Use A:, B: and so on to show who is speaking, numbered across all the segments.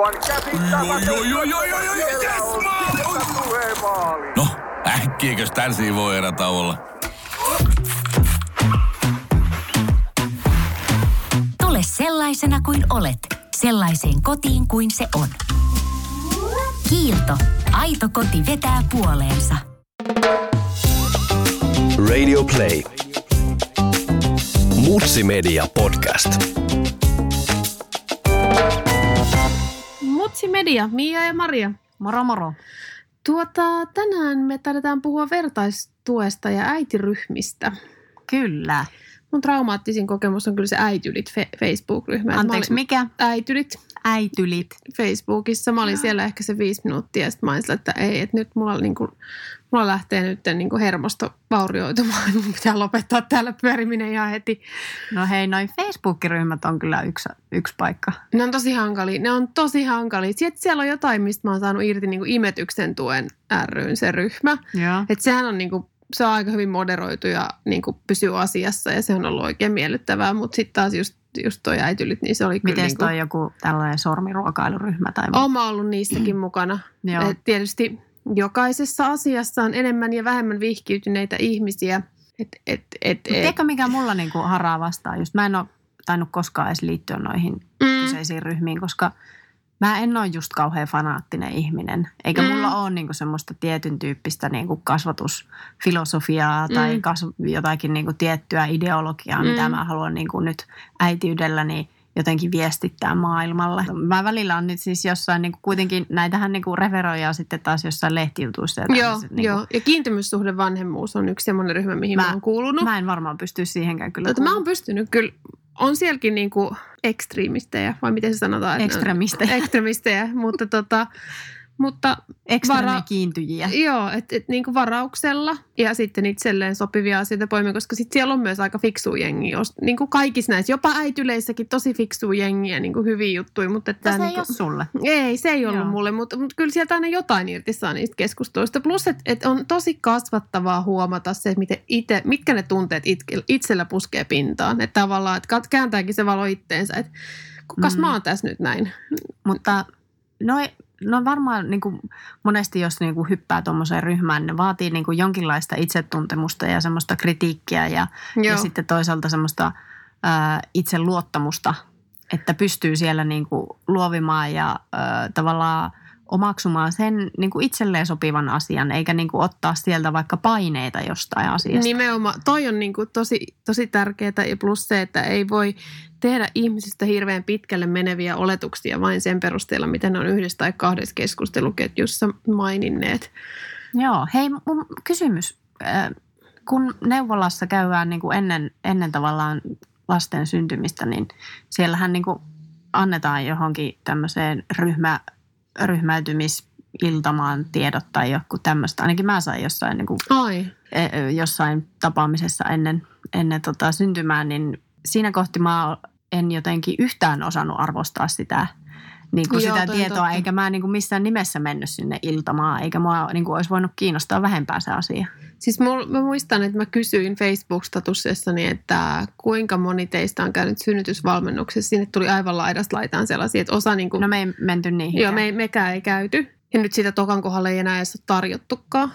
A: Aivan käsittämätöntä.
B: Oi, oi, oi, oi, oi,
A: Siellä
B: yes,
A: on
B: maali!
A: sieltä tulee maali.
B: No, äkkiäkös tän voi erä olla?
C: Tule sellaisena kuin olet, sellaiseen kotiin kuin se on. Kiilto. Aito koti vetää puoleensa.
D: Radio Play. Mutsi Media Podcast.
E: Mutsi Media, Mia ja Maria.
F: Moro moro.
E: Tuota, tänään me taidetaan puhua vertaistuesta ja äitiryhmistä.
F: Kyllä.
E: Mun traumaattisin kokemus on kyllä se äitylit fe- Facebook-ryhmä.
F: Anteeksi,
E: olin-
F: mikä?
E: Äitylit
F: Äitylit.
E: Facebookissa. Mä olin siellä ehkä se viisi minuuttia ja sitten mä olin sillä, että ei, että nyt mulla, niinku, mulla lähtee nyt niinku hermosto vaurioitumaan. Mun pitää lopettaa täällä pyöriminen ihan heti.
F: No hei, noin Facebook-ryhmät on kyllä yksi, yksi paikka.
E: Ne on tosi hankalia. Ne on tosi hankalia. Sitten siellä on jotain, mistä mä oon saanut irti niinku imetyksen tuen ryn se ryhmä.
F: Joo.
E: Et sehän on niinku, se on aika hyvin moderoitu ja niinku pysyy asiassa ja se on ollut oikein miellyttävää, mutta sitten taas just, just toi äitylit, niin se oli kyllä
F: Miten
E: niinku,
F: toi joku tällainen sormiruokailuryhmä tai
E: Oon mä ollut niissäkin mukana.
F: Joo.
E: Et tietysti jokaisessa asiassa on enemmän ja vähemmän vihkiytyneitä ihmisiä. Et, et, et, et.
F: Tiedätkö mikä mulla niinku haraa vastaan? Just mä en ole tainnut koskaan edes liittyä noihin
E: Mm,
F: kyseisiin ryhmiin, koska mä en ole just kauhean fanaattinen ihminen. Eikä
E: Mm.
F: mulla ole niinku semmoista tietyn tyyppistä niinku kasvatusfilosofiaa tai
E: Mm.
F: kasv- jotakin niinku tiettyä ideologiaa, mitä
E: Mm.
F: mä haluan niinku nyt äitiydelläni jotenkin viestittää maailmalle. Mä välillä on nyt siis jossain niinku kuitenkin, näitähän niinku referoidaan sitten taas jossain lehtijutuissa. ja
E: joo,
F: niinku-
E: joo. Ja kiintymyssuhde vanhemmuus on yksi semmoinen ryhmä, mihin mä,
F: Mä-
E: oon kuulunut.
F: Mä en varmaan pysty siihenkään kyllä.
E: Tota, mä oon pystynyt kyllä, on sielläkin niinku ekstriimistejä, vai miten se sanotaan?
F: Ekstremistejä.
E: Ekstremistejä, mutta tota, mutta vara-
F: kiintyjiä.
E: Joo, että et niinku varauksella ja sitten itselleen sopivia asioita poimia, koska sitten siellä on myös aika fiksu jengi. Niin kuin kaikissa näissä, jopa äityleissäkin tosi fiksu jengiä, niin kuin hyviä juttuja. Mutta että
F: Mutta se ei
E: niinku,
F: ole sulle.
E: ei, se ei ollut
F: Joo.
E: mulle, mutta, mutta kyllä sieltä aina jotain irti saa niistä keskusteluista. Plus, että, että on tosi kasvattavaa huomata se, miten ite, mitkä ne tunteet itke, itsellä puskee pintaan. Että tavallaan, että kääntääkin se valo itteensä, että kukas
F: Mm.
E: mä oon tässä nyt näin.
F: Mutta no, no varmaan niin kuin monesti, jos niin kuin hyppää tuommoiseen ryhmään, ne vaatii niin kuin jonkinlaista itsetuntemusta ja semmoista kritiikkiä ja, ja sitten toisaalta semmoista ää, itseluottamusta, että pystyy siellä niin kuin luovimaan ja ää, tavallaan omaksumaan sen niin kuin itselleen sopivan asian, eikä niin kuin ottaa sieltä vaikka paineita jostain asiasta.
E: Nimenomaan. Toi on niin kuin tosi, tosi tärkeää ja plus se, että ei voi tehdä ihmisistä hirveän pitkälle meneviä oletuksia vain sen perusteella, miten ne on yhdessä tai kahdessa keskusteluketjussa maininneet.
F: Joo, hei mun kysymys. Äh, Kun neuvolassa käydään niin kuin ennen, ennen tavallaan lasten syntymistä, niin siellähän niin kuin annetaan johonkin tämmöiseen ryhmä, ryhmäytymisiltamaan tiedot tai joku tämmöistä. Ainakin mä sain jossain, niin kuin,
E: Ai.
F: e- jossain tapaamisessa ennen, ennen tota syntymää, niin siinä kohti mä en jotenkin yhtään osannut arvostaa sitä niin kuin
E: Joo,
F: sitä tietoa,
E: totta.
F: eikä mä niin kuin missään nimessä mennyt sinne iltamaan, eikä mua niin kuin olisi voinut kiinnostaa vähempää se asia.
E: Siis mul, mä muistan, että mä kysyin Facebook-statussessani, että kuinka moni teistä on käynyt synnytysvalmennuksessa. Sinne tuli aivan laidasta laitaan sellaisia, että osa niin kuin,
F: No me ei menty niihin.
E: joo, me, mekään ei käyty. Ja nyt sitä tokan kohdalla ei enää edes ole tarjottukaan.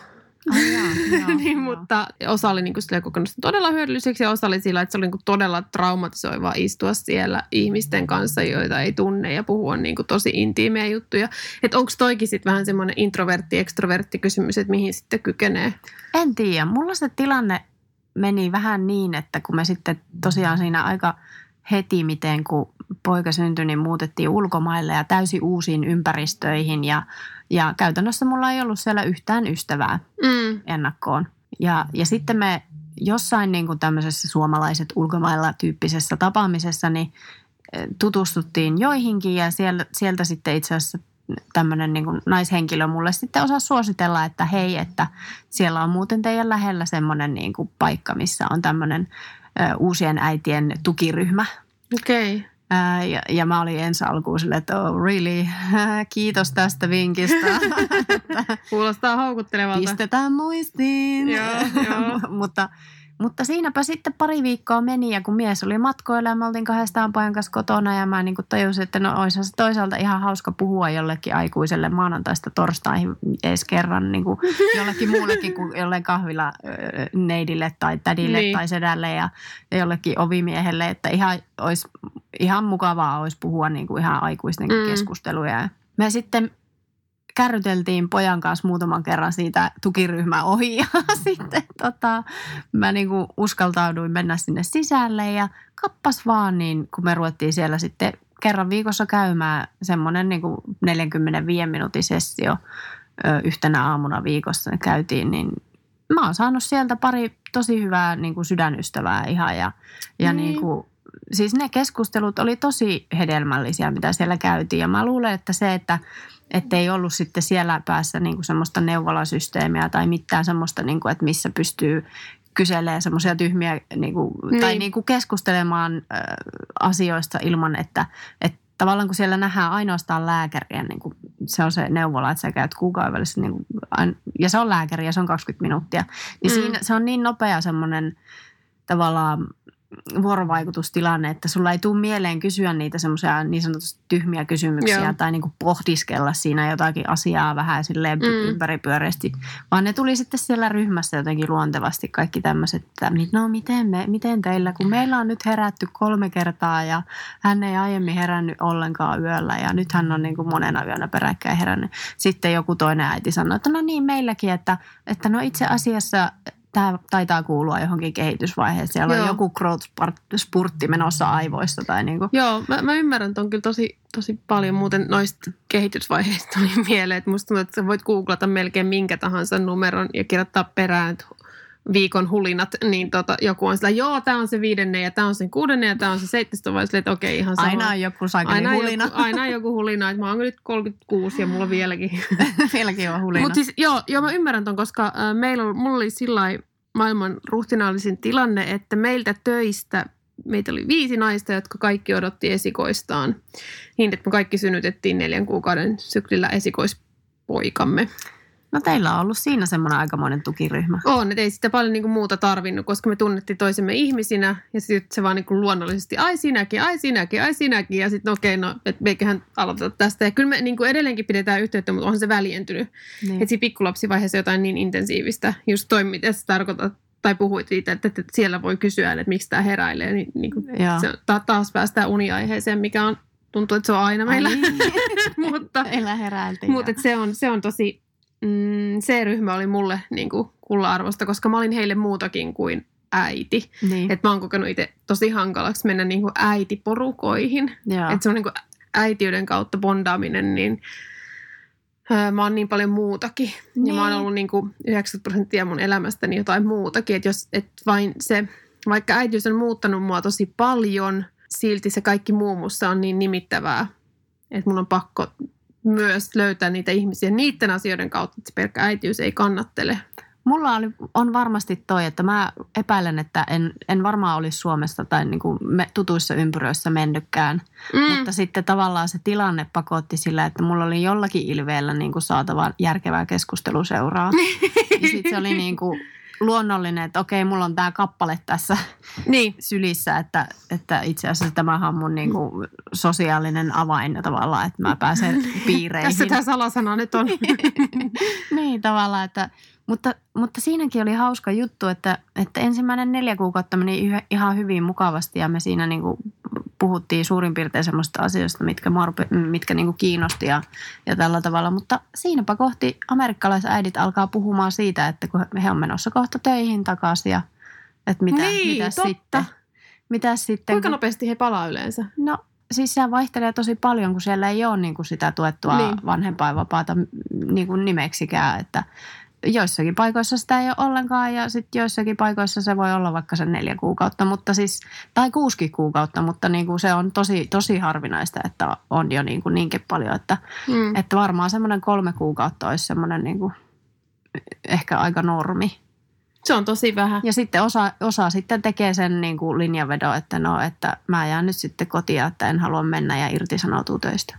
F: Jaa,
E: niin, mutta osa oli niinku kokenut sitä todella hyödylliseksi ja osa oli sillä, että se oli niinku todella traumatisoivaa istua siellä ihmisten kanssa, joita ei tunne ja puhua niinku tosi intiimejä juttuja. Että onko toikin sitten vähän semmoinen introvertti-ekstrovertti kysymys, että mihin sitten kykenee?
F: En tiedä. Mulla se tilanne meni vähän niin, että kun me sitten tosiaan siinä aika heti, miten kun poika syntyi, niin muutettiin ulkomaille ja täysin uusiin ympäristöihin ja, ja käytännössä mulla ei ollut siellä yhtään ystävää
E: Mm.
F: ennakkoon. Ja, ja sitten me jossain niin kuin tämmöisessä suomalaiset ulkomailla tyyppisessä tapaamisessa niin eh, tutustuttiin joihinkin ja siellä, sieltä sitten itse asiassa tämmöinen niin kuin naishenkilö mulle sitten osaa suositella, että hei, että siellä on muuten teidän lähellä semmoinen niin kuin paikka, missä on tämmöinen ö, uusien äitien tukiryhmä.
E: Okei. Okay.
F: Ja, ja mä olin ensi alkuun silleen, että oh really, kiitos tästä vinkistä.
E: Kuulostaa houkuttelevalta.
F: Pistetään muistiin.
E: Joo, joo.
F: mutta, Mutta siinäpä sitten pari viikkoa meni ja kun mies oli matkoilla ja me oltiin kahdestaan pojan kanssa kotona ja mä niin kuin tajusin, että no olisi se toisaalta ihan hauska puhua jollekin aikuiselle maanantaista torstaihin edes kerran niin kuin jollekin muullekin kuin jollekin kahvila neidille tai tädille niin. tai sedälle ja, ja jollekin ovimiehelle, että ihan, olisi, ihan mukavaa olisi puhua niin kuin ihan aikuisten mm. keskusteluja. Me sitten kärryteltiin pojan kanssa muutaman kerran siitä tukiryhmän ohi ja sitten tota, mä niinku uskaltauduin mennä sinne sisälle ja kappas vaan niin kun me ruvettiin siellä sitten kerran viikossa käymään semmoinen niinku 45 minuutin sessio yhtenä aamuna viikossa käytiin, niin mä oon saanut sieltä pari tosi hyvää niin kuin sydänystävää ihan ja, ja niin. niin kuin, siis ne keskustelut oli tosi hedelmällisiä, mitä siellä käytiin ja mä luulen, että se, että ei ollut sitten siellä päässä niin kuin semmoista neuvolasysteemiä tai mitään semmoista, niin kuin, että missä pystyy kyselee semmoisia tyhmiä niin kuin, niin. tai niin kuin keskustelemaan äh, asioista ilman, että, että tavallaan kun siellä nähdään ainoastaan lääkäriä, niin kuin se on se neuvola, että sä käyt kuukauden välissä, niin kuin, ja se on lääkäri ja se on 20 minuuttia, niin mm. siinä, se on niin nopea semmoinen tavallaan vuorovaikutustilanne, että sulla ei tule mieleen kysyä niitä semmoisia niin sanotusti tyhmiä kysymyksiä Joo. tai niin kuin pohdiskella siinä jotakin asiaa vähän silleen mm. ympäripyöreästi, vaan ne tuli sitten siellä ryhmässä jotenkin luontevasti kaikki tämmöiset, että no miten, me, miten teillä, kun meillä on nyt herätty kolme kertaa ja hän ei aiemmin herännyt ollenkaan yöllä ja nyt hän on niin kuin monena yönä peräkkäin herännyt. Sitten joku toinen äiti sanoi, että no niin meilläkin, että, että no itse asiassa tämä taitaa kuulua johonkin kehitysvaiheeseen. Siellä Joo. on joku growth spurtti menossa aivoissa. Tai niin kuin.
E: Joo, mä, mä ymmärrän on kyllä tosi, tosi paljon muuten noista kehitysvaiheista tuli mieleen. Että musta tuntuu, että sä voit googlata melkein minkä tahansa numeron ja kirjoittaa perään, että viikon hulinat, niin tota, joku on sillä, joo, tämä on se viidennen ja tämä on se kuudennen ja tämä on se seitsemästä, vai sille, että okei, ihan sama.
F: Aina on joku aina hulina.
E: Joku, aina on joku hulina, että mä oon nyt 36 ja mulla vieläkin.
F: vieläkin on hulina.
E: Mutta siis, joo, joo, mä ymmärrän ton, koska äh, meillä oli, mulla oli sillä maailman ruhtinaallisin tilanne, että meiltä töistä meitä oli viisi naista, jotka kaikki odotti esikoistaan. Niin, että me kaikki synnytettiin neljän kuukauden syklillä esikoispoikamme.
F: No teillä on ollut siinä semmoinen aikamoinen tukiryhmä.
E: On, että ei sitä paljon niinku muuta tarvinnut, koska me tunnettiin toisemme ihmisinä ja sitten se vaan niinku luonnollisesti, ai sinäkin, ai sinäkin, ai sinäkin ja sitten no okei, no että meiköhän aloiteta tästä. Ja kyllä me niinku edelleenkin pidetään yhteyttä, mutta onhan se väljentynyt. Niin. Että siinä pikkulapsivaiheessa jotain niin intensiivistä, just toi, mitä tai puhuit siitä, että, että siellä voi kysyä, että miksi tämä heräilee, niin, niin kuin se, taas päästään uniaiheeseen, mikä on, tuntuu, että se on aina meillä. Niin.
F: mutta, Meillä heräiltiin.
E: Mutta se on, se on tosi, mm, se ryhmä oli mulle niin kuin kulla-arvosta, koska mä olin heille muutakin kuin äiti. Niin. Että mä oon kokenut itse tosi hankalaksi mennä niin kuin äitiporukoihin. Että se on niin kuin äitiyden kautta bondaaminen, niin mä oon niin paljon muutakin. Niin. Ja mä oon niin. ollut niin kuin 90 prosenttia mun elämästäni jotain muutakin. Että jos et vain se, vaikka äitiys on muuttanut mua tosi paljon, silti se kaikki muu musta on niin nimittävää. Että mun on pakko myös löytää niitä ihmisiä niiden asioiden kautta, että pelkkä äitiys ei kannattele.
F: Mulla oli, on varmasti toi, että mä epäilen, että en, en varmaan olisi Suomesta tai niin kuin me, tutuissa ympyröissä mennytkään. Mm. Mutta sitten tavallaan se tilanne pakotti sillä, että mulla oli jollakin ilveellä niin kuin saatava järkevää keskusteluseuraa. ja sitten se oli niin kuin luonnollinen, että okei, mulla on tämä kappale tässä niin. sylissä, että, että itse asiassa tämähän on mun niin kuin sosiaalinen avain tavallaan, että mä pääsen piireihin.
E: Tässä tämä salasana nyt on.
F: niin, tavallaan, että mutta, mutta siinäkin oli hauska juttu, että, että ensimmäinen neljä kuukautta meni ihan hyvin mukavasti ja me siinä niin kuin puhuttiin suurin piirtein semmoista asioista, mitkä, marpe, mitkä niin kuin kiinnosti ja, ja tällä tavalla. Mutta siinäpä kohti amerikkalaisäidit alkaa puhumaan siitä, että kun he on menossa kohta töihin takaisin ja että mitä,
E: niin,
F: mitä
E: totta.
F: sitten. Mitä sitten
E: Kuinka nopeasti he palaa yleensä?
F: No siis se vaihtelee tosi paljon, kun siellä ei ole niin kuin sitä tuettua niin. vanhempainvapaata niin kuin nimeksikään, että joissakin paikoissa sitä ei ole ollenkaan ja sitten joissakin paikoissa se voi olla vaikka se neljä kuukautta, mutta siis, tai kuusi kuukautta, mutta niin kuin se on tosi, tosi harvinaista, että on jo niin kuin niinkin paljon, että, mm. että varmaan semmoinen kolme kuukautta olisi semmoinen niin kuin ehkä aika normi.
E: Se on tosi vähän.
F: Ja sitten osa, osa sitten tekee sen niin kuin linjanvedon, että no, että mä jään nyt sitten kotia, että en halua mennä ja irtisanoutuu töistä.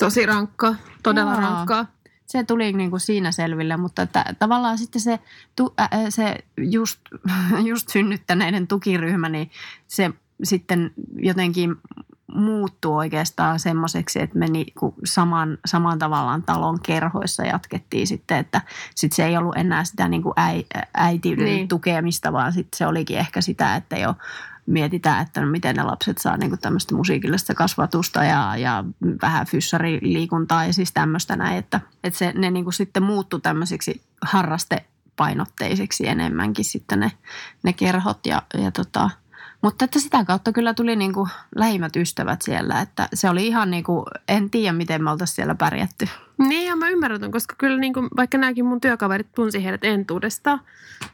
E: Tosi rankkaa, todella Joo. rankkaa.
F: Se tuli niin kuin siinä selville, mutta että tavallaan sitten se, tu, äh, se just, just synnyttäneiden tukiryhmä, niin se sitten jotenkin muuttuu oikeastaan semmoiseksi, että me niinku saman, saman tavallaan talon kerhoissa jatkettiin sitten, että sit se ei ollut enää sitä niinku äi, äitiyden niin. tukemista, vaan sitten se olikin ehkä sitä, että jo mietitään, että no miten ne lapset saa niinku tämmöistä musiikillista kasvatusta ja, ja vähän fyssariliikuntaa ja siis tämmöistä näin, että, että se, ne niinku sitten muuttui tämmöisiksi harrastepainotteisiksi enemmänkin sitten ne, ne kerhot ja, ja tota, mutta että sitä kautta kyllä tuli niin kuin lähimmät ystävät siellä, että se oli ihan niin kuin, en tiedä miten me oltaisiin siellä pärjätty.
E: Niin ja mä ymmärrän koska kyllä niin kuin, vaikka nämäkin mun työkaverit tunsi heidät entuudesta,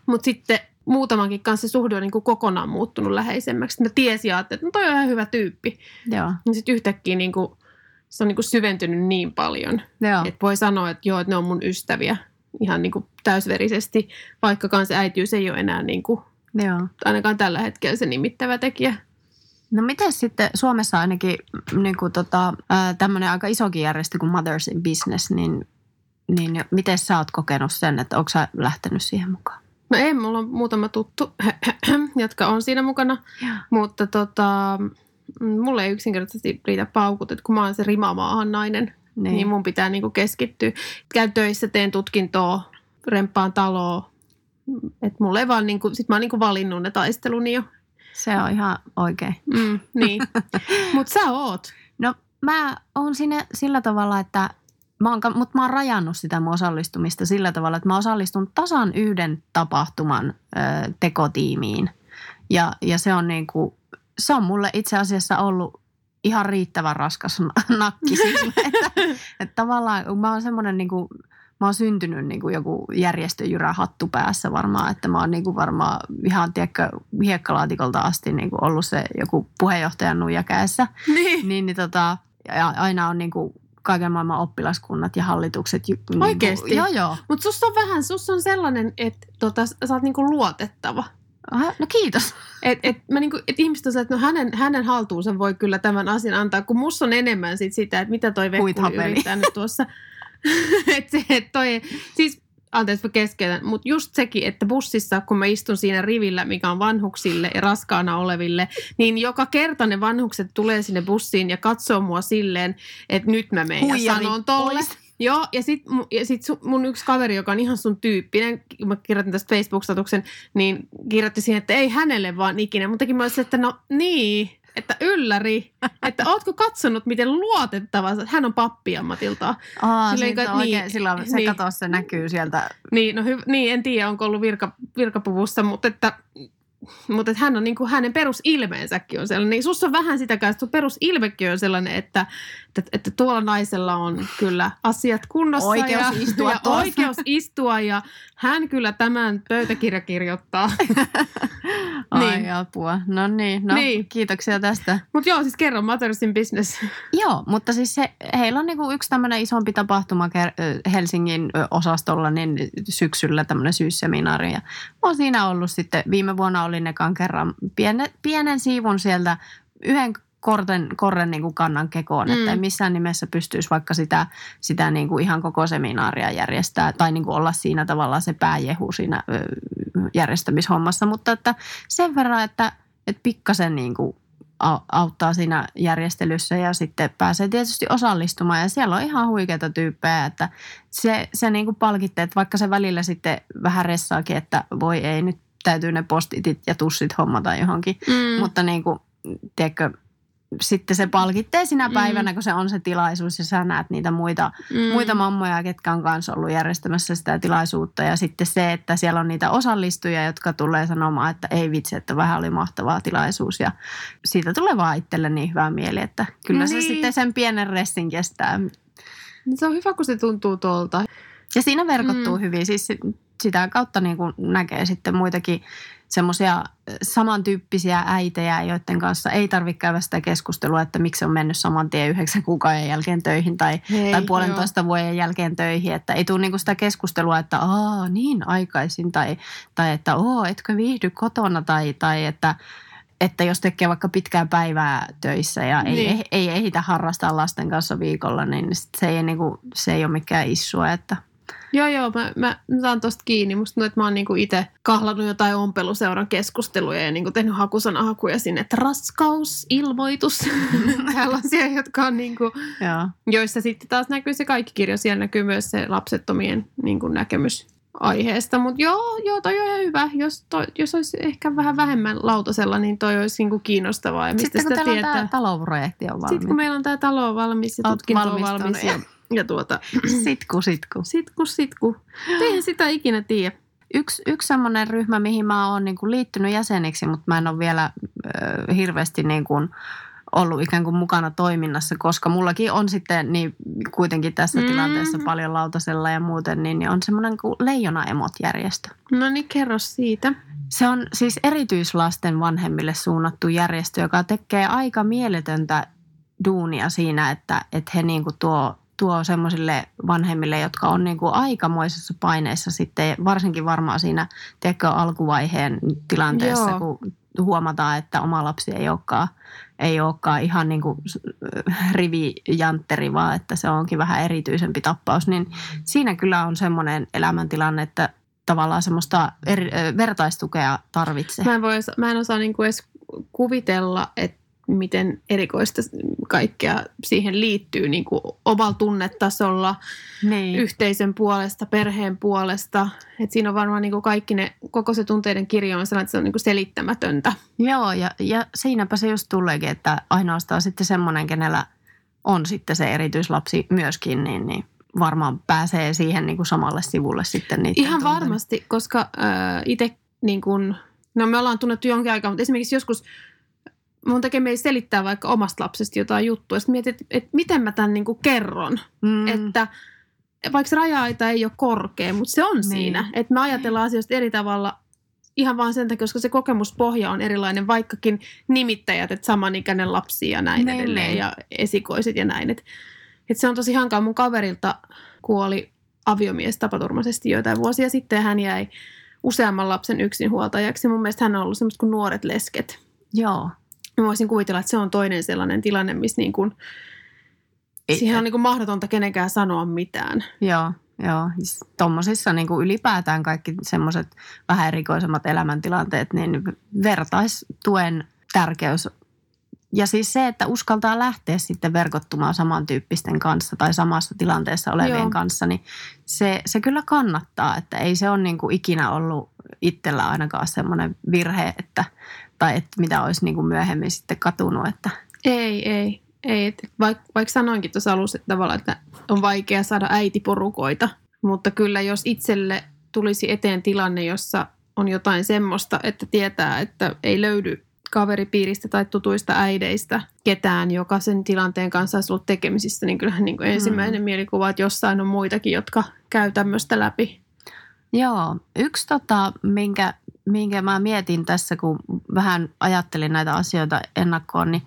E: mutta sitten muutamankin kanssa se suhde on niin kuin kokonaan muuttunut läheisemmäksi. Mä tiesin, että no toi on ihan hyvä tyyppi.
F: Joo.
E: Ja sitten yhtäkkiä niin kuin, se on niin kuin syventynyt niin paljon,
F: Joo.
E: että voi sanoa, että joo, että ne on mun ystäviä ihan niin kuin täysverisesti, vaikkakaan se äitiys ei ole enää niin kuin
F: Joo.
E: ainakaan tällä hetkellä se nimittävä tekijä.
F: No miten sitten Suomessa ainakin niin kuin tota, tämmöinen aika isokin järjestö kuin Mothers in Business, niin, niin miten sä oot kokenut sen, että onko sä lähtenyt siihen mukaan?
E: No ei, mulla on muutama tuttu, jotka on siinä mukana,
F: Joo.
E: mutta tota, mulle ei yksinkertaisesti riitä paukut, että kun mä oon se rimamaahan nainen, niin, niin mun pitää niinku keskittyä. Käyn töissä, teen tutkintoa, remppaan taloa, että mulle ei vaan niinku, sit mä oon niinku valinnut ne taisteluni jo.
F: Se on ihan oikein.
E: Mm, niin, mutta sä oot.
F: No mä oon siinä sillä tavalla, että mä oon, mutta mä oon rajannut sitä mun osallistumista sillä tavalla, että mä osallistun tasan yhden tapahtuman ö, tekotiimiin. Ja, ja se on niin kuin, se on mulle itse asiassa ollut ihan riittävän raskas nakki sille, että, että tavallaan mä oon semmoinen niin kuin, mä oon syntynyt niin kuin joku järjestöjyrä hattu päässä varmaan, että mä oon niin kuin varmaan ihan tiedätkö, hiekkalaatikolta asti niin kuin ollut se joku puheenjohtajan nuija kädessä.
E: Niin.
F: Niin, niin tota, ja aina on niin kuin kaiken maailman oppilaskunnat ja hallitukset. Niin
E: Oikeesti?
F: Kuin, joo, joo.
E: Mutta sussa on vähän, sussa on sellainen, että tota, sä oot niinku luotettava.
F: Aha, no kiitos.
E: Et, et, mä niinku, et ihmiset on se, että no hänen, hänen haltuunsa voi kyllä tämän asian antaa, kun musta on enemmän sit sitä, että mitä toi Vekkuli yrittää nyt tuossa. et se, et toi, siis anteeksi mä keskeytän, mutta just sekin, että bussissa, kun mä istun siinä rivillä, mikä on vanhuksille ja raskaana oleville, niin joka kerta ne vanhukset tulee sinne bussiin ja katsoo mua silleen, että nyt mä menen ja
F: Huijari
E: sanon tolle.
F: pois.
E: Joo, ja sitten ja sit mun yksi kaveri, joka on ihan sun tyyppinen, mä kirjoitin tästä Facebook-statuksen, niin kirjoitti siihen, että ei hänelle vaan ikinä. Mutta mä olisin, että no niin, että ylläri, että ootko katsonut, miten luotettava hän on pappi ammatiltaan.
F: Aa,
E: Silleen, kun-
F: oikein,
E: niin,
F: silloin se
E: niin.
F: katoa, se näkyy sieltä.
E: Niin, no hy- niin, en tiedä, onko ollut virka, virkapuvussa, mutta että, mutta että hän on niin kuin, hänen perusilmeensäkin on sellainen. Niin sussa on vähän sitä kanssa, sun perusilmekin on sellainen, että, että, että tuolla naisella on kyllä asiat kunnossa.
F: Oikeus
E: ja,
F: istua
E: ja
F: tuossa.
E: oikeus istua ja hän kyllä tämän pöytäkirja kirjoittaa.
F: Ai
E: Niin.
F: apua. No niin, no
E: Niin.
F: kiitoksia tästä.
E: Mutta joo, siis kerro Mothers in Business.
F: Joo, mutta siis se, heillä on niinku yksi tämmöinen isompi tapahtuma Helsingin osastolla niin syksyllä tämmöinen syysseminaari. Ja oon siinä ollut sitten, viime vuonna olin ekan kerran pienen, pienen siivun sieltä yhden korten, korren niin kuin kannan kekoon, mm. että ei missään nimessä pystyisi vaikka sitä, sitä niin kuin ihan koko seminaaria järjestää tai niin kuin olla siinä tavallaan se pääjehu siinä ö, järjestämishommassa, mutta että sen verran, että, että pikkasen niin kuin au- auttaa siinä järjestelyssä ja sitten pääsee tietysti osallistumaan ja siellä on ihan huikeita tyyppejä, että se, se niin kuin palkitte, että vaikka se välillä sitten vähän ressaakin, että voi ei nyt täytyy ne postitit ja tussit hommata johonkin,
E: Mm.
F: mutta niin kuin, tiedätkö, sitten se palkittee sinä päivänä, kun se on se tilaisuus ja sä näet niitä muita,
E: Mm.
F: muita mammoja, ketkä on kanssa ollut järjestämässä sitä tilaisuutta. Ja sitten se, että siellä on niitä osallistujia, jotka tulee sanomaan, että ei vitsi, että vähän oli mahtavaa tilaisuus. Ja siitä tulee vaan itselle niin hyvä mieli, että kyllä se
E: Niin.
F: sitten sen pienen restin kestää.
E: Se on hyvä, kun se tuntuu tuolta.
F: Ja siinä verkottuu
E: Mm.
F: hyvin. Siis sitä kautta niin kuin näkee sitten muitakin semmoisia samantyyppisiä äitejä, joiden kanssa ei tarvitse käydä sitä keskustelua, että miksi on mennyt saman tien yhdeksän kuukauden jälkeen töihin tai,
E: Hei,
F: tai puolentoista vuoden jälkeen töihin. Että ei tule niin kuin sitä keskustelua, että aa niin aikaisin tai, tai että oo etkö viihdy kotona tai, tai että että jos tekee vaikka pitkää päivää töissä ja ei,
E: Niin.
F: ei, ei ehitä harrastaa lasten kanssa viikolla, niin se ei, niinku, se ei ole mikään issua. Että,
E: Joo, joo, mä, mä, saan tosta kiinni. Musta tuntuu, että mä oon niinku itse kahlannut jotain ompeluseuran keskusteluja ja niinku tehnyt hakusanahakuja sinne, että raskaus, ilmoitus, tällaisia, jotka on niinku,
F: joo.
E: joissa sitten taas näkyy se kaikki kirjo. Siellä näkyy myös se lapsettomien niinku näkemys aiheesta. Mutta joo, joo, toi on ihan hyvä. Jos, toi, jos olisi ehkä vähän vähemmän lautasella, niin toi olisi niinku kiinnostavaa. Ja mistä
F: Sitten kun
E: sitä
F: on
E: tietää.
F: tämä taloprojekti on valmis.
E: Sitten kun meillä on tämä talo valmis ja
F: Oot
E: tutkinto on valmis ja, ja tuota,
F: Sitku, sitku.
E: sitku, sitku. Eihän sitä ikinä tiedä.
F: Yksi, yksi semmoinen ryhmä, mihin mä oon niin kuin liittynyt jäseneksi, mutta mä en ole vielä ö, hirveästi niin kuin ollut ikään kuin mukana toiminnassa, koska mullakin on sitten niin kuitenkin tässä
E: Mm.
F: mm. tilanteessa paljon lautasella ja muuten, niin, niin on semmoinen kuin Leijona-emot-järjestö.
E: No niin, kerro siitä.
F: Se on siis erityislasten vanhemmille suunnattu järjestö, joka tekee aika mieletöntä duunia siinä, että, että he niin kuin tuo, tuo semmoisille vanhemmille, jotka on niin kuin aikamoisessa paineessa sitten, varsinkin varmaan siinä tiedätkö, alkuvaiheen tilanteessa,
E: Joo.
F: kun huomataan, että oma lapsi ei olekaan, ei olekaan ihan niin kuin rivijantteri, vaan että se onkin vähän erityisempi tappaus, niin siinä kyllä on semmoinen elämäntilanne, että tavallaan semmoista eri, ö, vertaistukea tarvitsee.
E: Mä en, voi, mä en osaa niinku edes kuvitella, että miten erikoista kaikkea siihen liittyy niin kuin omalla tunnetasolla,
F: niin.
E: yhteisön puolesta, perheen puolesta. Et siinä on varmaan niin kuin kaikki ne, koko se tunteiden kirjo on sellainen, että se on niin kuin selittämätöntä.
F: Joo, ja, ja siinäpä se just tuleekin, että ainoastaan sitten semmoinen, kenellä on sitten se erityislapsi myöskin, niin, niin varmaan pääsee siihen niin kuin samalle sivulle sitten niiden
E: Ihan
F: tunteiden.
E: varmasti, koska äh, itse niin kuin, no me ollaan tunnettu jonkin aikaa, mutta esimerkiksi joskus mun tekee meidän selittää vaikka omasta lapsesta jotain juttua. Sitten mietit, että, että miten mä tämän niin kuin kerron.
F: Mm.
E: Että vaikka se raja-aita ei ole korkea, mutta se on
F: Niin.
E: niin. siinä. Että me ajatellaan asioista eri tavalla ihan vaan sen takia, koska se kokemuspohja on erilainen, vaikkakin nimittäjät, että samanikäinen lapsi ja näin
F: Niin,
E: edelleen
F: niin.
E: ja esikoiset ja näin. Että et se on tosi hankala. Mun kaverilta kuoli aviomies tapaturmaisesti joitain vuosia sitten hän jäi useamman lapsen yksinhuoltajaksi. Mun mielestä hän on ollut semmoista kuin nuoret lesket.
F: Joo.
E: Mä voisin kuvitella, että se on toinen sellainen tilanne, missä niin kuin,
F: Ei-
E: siihen on niin kuin mahdotonta kenenkään sanoa mitään.
F: Joo, joo. Tuommoisissa niin ylipäätään kaikki semmoiset vähän erikoisemmat elämäntilanteet, niin vertaistuen tärkeys. Ja siis se, että uskaltaa lähteä sitten verkottumaan samantyyppisten kanssa tai samassa tilanteessa olevien
E: Joo.
F: kanssa, niin se, se kyllä kannattaa. Että ei se ole niin kuin ikinä ollut itsellä ainakaan semmoinen virhe, että, tai että mitä olisi niin kuin myöhemmin sitten katunut. Että,
E: Ei, ei. ei. Vaikka, vaikka sanoinkin tuossa alussa, että tavallaan, että on vaikea saada äitiporukoita, mutta kyllä jos itselle tulisi eteen tilanne, jossa on jotain semmoista, että tietää, että ei löydy kaveripiiristä tai tutuista äideistä ketään, joka sen tilanteen kanssa olisi ollut tekemisissä, niin kyllähän niin kuin ensimmäinen mielikuva, että jossain on muitakin, jotka käy tämmöistä läpi.
F: Joo, yksi tota, minkä, minkä mä mietin tässä, kun vähän ajattelin näitä asioita ennakkoon, niin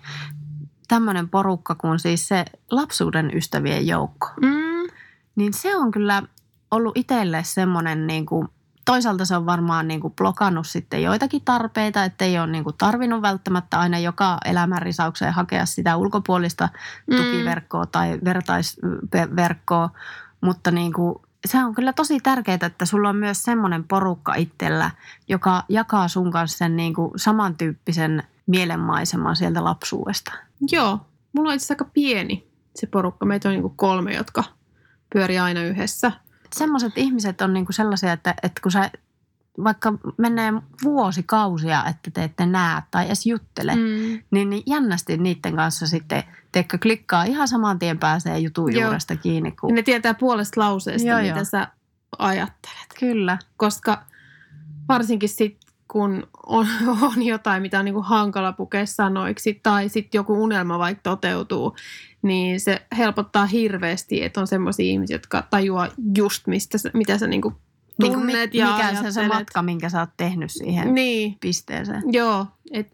F: tämmöinen porukka kuin siis se lapsuuden ystävien joukko.
E: Mm,
F: Niin se on kyllä ollut itselle semmoinen niin kuin, toisaalta se on varmaan niin kuin blokannut sitten joitakin tarpeita, että ei ole niin kuin tarvinnut välttämättä aina joka elämänrisaukseen hakea sitä ulkopuolista
E: Mm.
F: tukiverkkoa tai vertaisverkkoa, mutta niin kuin, se on kyllä tosi tärkeää, että sulla on myös semmoinen porukka itsellä, joka jakaa sun kanssa sen niin kuin samantyyppisen mielenmaiseman sieltä lapsuudesta.
E: joo, mulla on itse asiassa aika pieni se porukka. Meitä on niin kuin kolme, jotka pyörii aina yhdessä.
F: Semmoiset ihmiset on niin kuin sellaisia, että, että kun sä vaikka menee vuosikausia, että te ette näe tai edes juttele, mm. Niin, niin jännästi niiden kanssa sitten, teekö klikkaa ihan saman tien pääsee jutun
E: Joo.
F: juuresta kiinni. Kun...
E: ne tietää puolesta lauseesta,
F: Joo,
E: mitä sä ajattelet.
F: Kyllä.
E: Koska varsinkin sit, kun on, on jotain, mitä on niinku hankala pukea sanoiksi, tai sitten joku unelma vaikka toteutuu, niin se helpottaa hirveästi, että on semmoisia ihmisiä, jotka tajuaa just, mistä mitä sä niinku
F: Niin kuin
E: tunnet
F: mi-
E: ja
F: mikä se, se matka, minkä sä oot tehnyt siihen
E: Niin,
F: pisteeseen.
E: Joo. Et,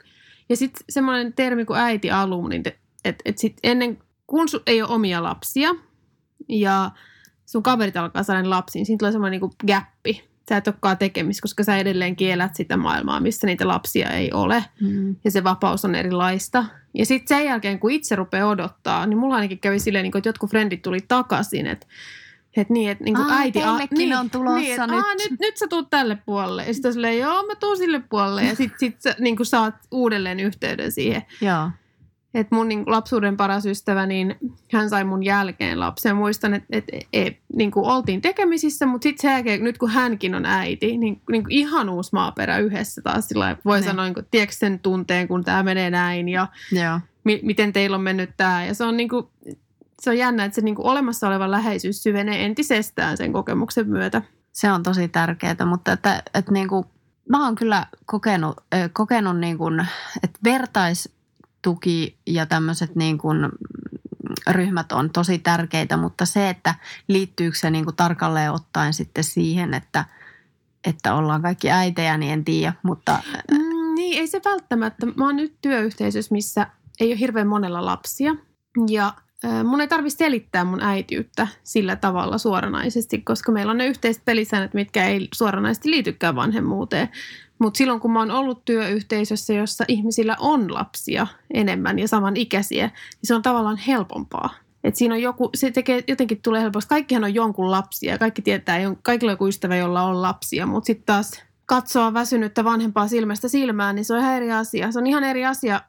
E: ja sitten semmoinen termi kuin äiti-alum, niin että et sit ennen, kun sun ei ole omia lapsia ja sun kaverit alkaa saada lapsia, niin siinä tulee semmoinen niinku gappi. sä et olekaan tekemistä, koska sä edelleen kielät sitä maailmaa, missä niitä lapsia ei ole.
F: Mm.
E: Ja se vapaus on erilaista. Ja sitten sen jälkeen, kun itse rupeaa odottaa, niin mulla ainakin kävi silleen, niin kuin, että jotkut frendit tuli takaisin, että että niin, että niin kuin
F: Aa,
E: äiti...
F: teillekin
E: niin,
F: on tulossa
E: niin, että,
F: nyt.
E: Aa, nyt. nyt sä tuut tälle puolelle. Ja sitten silleen, joo, mä tuun sille puolelle. Ja sitten sit sä niin kuin saat uudelleen yhteyden siihen.
F: Joo.
E: Että mun niin lapsuuden paras ystävä, niin hän sai mun jälkeen lapsen. Muistan, että et, et, niin kuin oltiin tekemisissä, mutta sitten sen jälkeen, nyt kun hänkin on äiti, niin, niin kuin ihan uusi maaperä yhdessä taas. Sillä voi
F: Ne.
E: sanoa, niin kuin, tiedätkö sen tunteen, kun tämä menee näin ja
F: Joo.
E: mi- miten teillä on mennyt tämä. Ja se on, niin kuin, se on jännä, että se niin kuin olemassa oleva läheisyys syvenee entisestään sen kokemuksen myötä.
F: Se on tosi tärkeää, mutta että, että niin kuin, mä oon kyllä kokenut, kokenut niin kuin, että vertaistuki ja tämmöiset niin kuin ryhmät on tosi tärkeitä, mutta se, että liittyykö se niin kuin tarkalleen ottaen sitten siihen, että, että ollaan kaikki äitejä, niin en tiedä, mutta
E: Mm, niin, ei se välttämättä. Mä oon nyt työyhteisössä, missä ei ole hirveän monella lapsia. Ja mun ei tarvitse selittää mun äitiyttä sillä tavalla suoranaisesti, koska meillä on ne yhteiset pelisäännöt, mitkä ei suoranaisesti liitykään vanhemmuuteen. Mutta silloin, kun mä oon ollut työyhteisössä, jossa ihmisillä on lapsia enemmän ja samanikäisiä, niin se on tavallaan helpompaa. Et siinä on joku, se tekee, jotenkin tulee helposti. Kaikkihan on jonkun lapsia kaikki tietää, kaikilla on joku ystävä, jolla on lapsia, mutta sitten taas katsoa väsynyttä vanhempaa silmästä silmään, niin se on ihan eri asia. Se on ihan eri asia.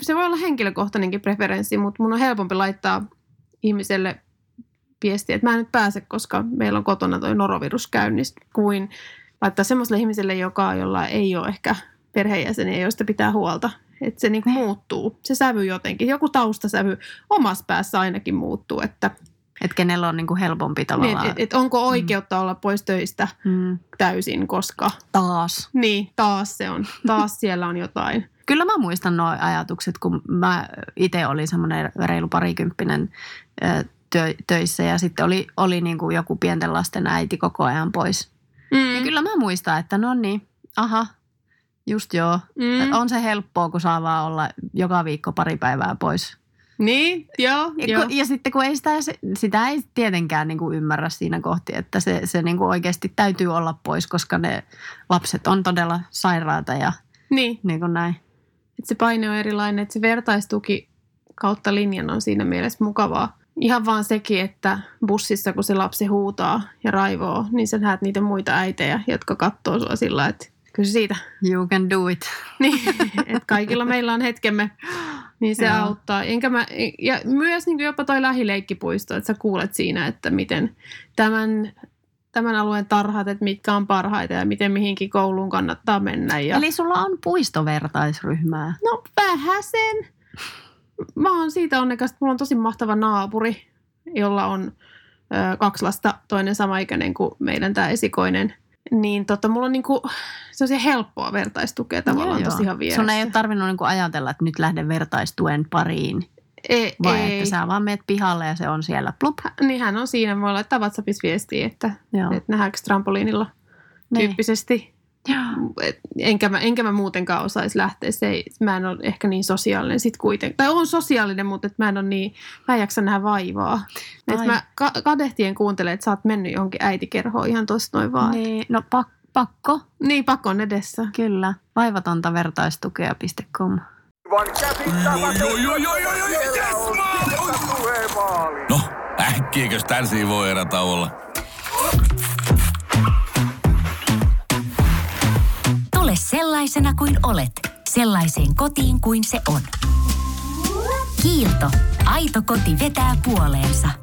E: Se voi olla henkilökohtainenkin preferenssi, mutta mun on helpompi laittaa ihmiselle viestiä, että mä en nyt pääse, koska meillä on kotona toi norovirus käynnissä, kuin laittaa semmoiselle ihmiselle, joka, jolla ei ole ehkä perheenjäseniä, joista pitää huolta. Että se niin muuttuu, se sävy jotenkin, joku taustasävy omassa päässä ainakin muuttuu, että
F: että kenellä on niin kuin helpompi
E: niin,
F: tavallaan.
E: et, et onko oikeutta olla pois töistä
F: mm,
E: täysin, koska
F: taas.
E: niin, taas se on, taas siellä on jotain.
F: Kyllä mä muistan nuo ajatukset, kun mä itse olin semmoinen reilu parikymppinen työ, töissä ja sitten oli, oli niin kuin joku pienten lasten äiti koko ajan pois. Mm. Ja
E: Mm,
F: kyllä mä muistan, että no niin, aha, just joo. Mm, On se helppoa, kun saa vaan olla joka viikko pari päivää pois.
E: niin, joo,
F: Ja,
E: joo.
F: kun, ja sitten kun ei sitä, sitä ei tietenkään niin kuin ymmärrä siinä kohti, että se, se niin kuin oikeasti täytyy olla pois, koska ne lapset on todella sairaata ja
E: Niin,
F: niin kuin näin.
E: Että se paine on erilainen, että se vertaistuki kautta linjan on siinä mielessä mukavaa. Ihan vaan sekin, että bussissa kun se lapsi huutaa ja raivoo, niin sä näet niitä muita äitejä, jotka katsoo sua sillä, että kyllä se siitä,
F: You can do it.
E: niin, että kaikilla meillä on hetkemme, niin se
F: Joo.
E: auttaa. Enkä mä, ja myös niin jopa toi lähileikkipuisto, että sä kuulet siinä, että miten tämän, tämän alueen tarhat, että mitkä on parhaita ja miten mihinkin kouluun kannattaa mennä. Ja...
F: Eli sulla on puistovertaisryhmää.
E: No vähäsen. Mä oon siitä onnekas, että mulla on tosi mahtava naapuri, jolla on ö, kaksi lasta, toinen samaikäinen kuin meidän tämä esikoinen. Niin tota, mulla on niinku, se on se helppoa vertaistukea tavallaan
F: Joo,
E: tosi ihan vieressä.
F: Sun ei ole tarvinnut niinku ajatella, että nyt lähden vertaistuen pariin,
E: ei,
F: vai
E: ei.
F: että sä vaan meet pihalle ja se on siellä plup.
E: Niin hän on siinä, voi laittaa WhatsAppissa viestiä, että,
F: Joo.
E: että nähdäänkö trampoliinilla
F: Niin.
E: tyyppisesti.
F: Joo.
E: Et enkä, mä, enkä mä muutenkaan osaisi lähteä. Se ei, mä en ole ehkä niin sosiaalinen sit kuitenkin. Tai on sosiaalinen, mutta et mä en ole niin, mä en jaksa nähdä vaivaa. Et
F: Ai.
E: mä ka- kadehtien kuuntelen, että sä oot mennyt johonkin äitikerhoon ihan tosta noin vaan. Niin,
F: no pak, pakko,
E: niin pakon edessä.
F: kyllä. Vaivatonta vertaistukea.com.
B: Yes,
A: maali.
B: No, äkkiäkös tän voi erätauolla?
C: Tule sellaisena kuin olet, sellaiseen kotiin kuin se on. Kiilto. Aito koti vetää puoleensa.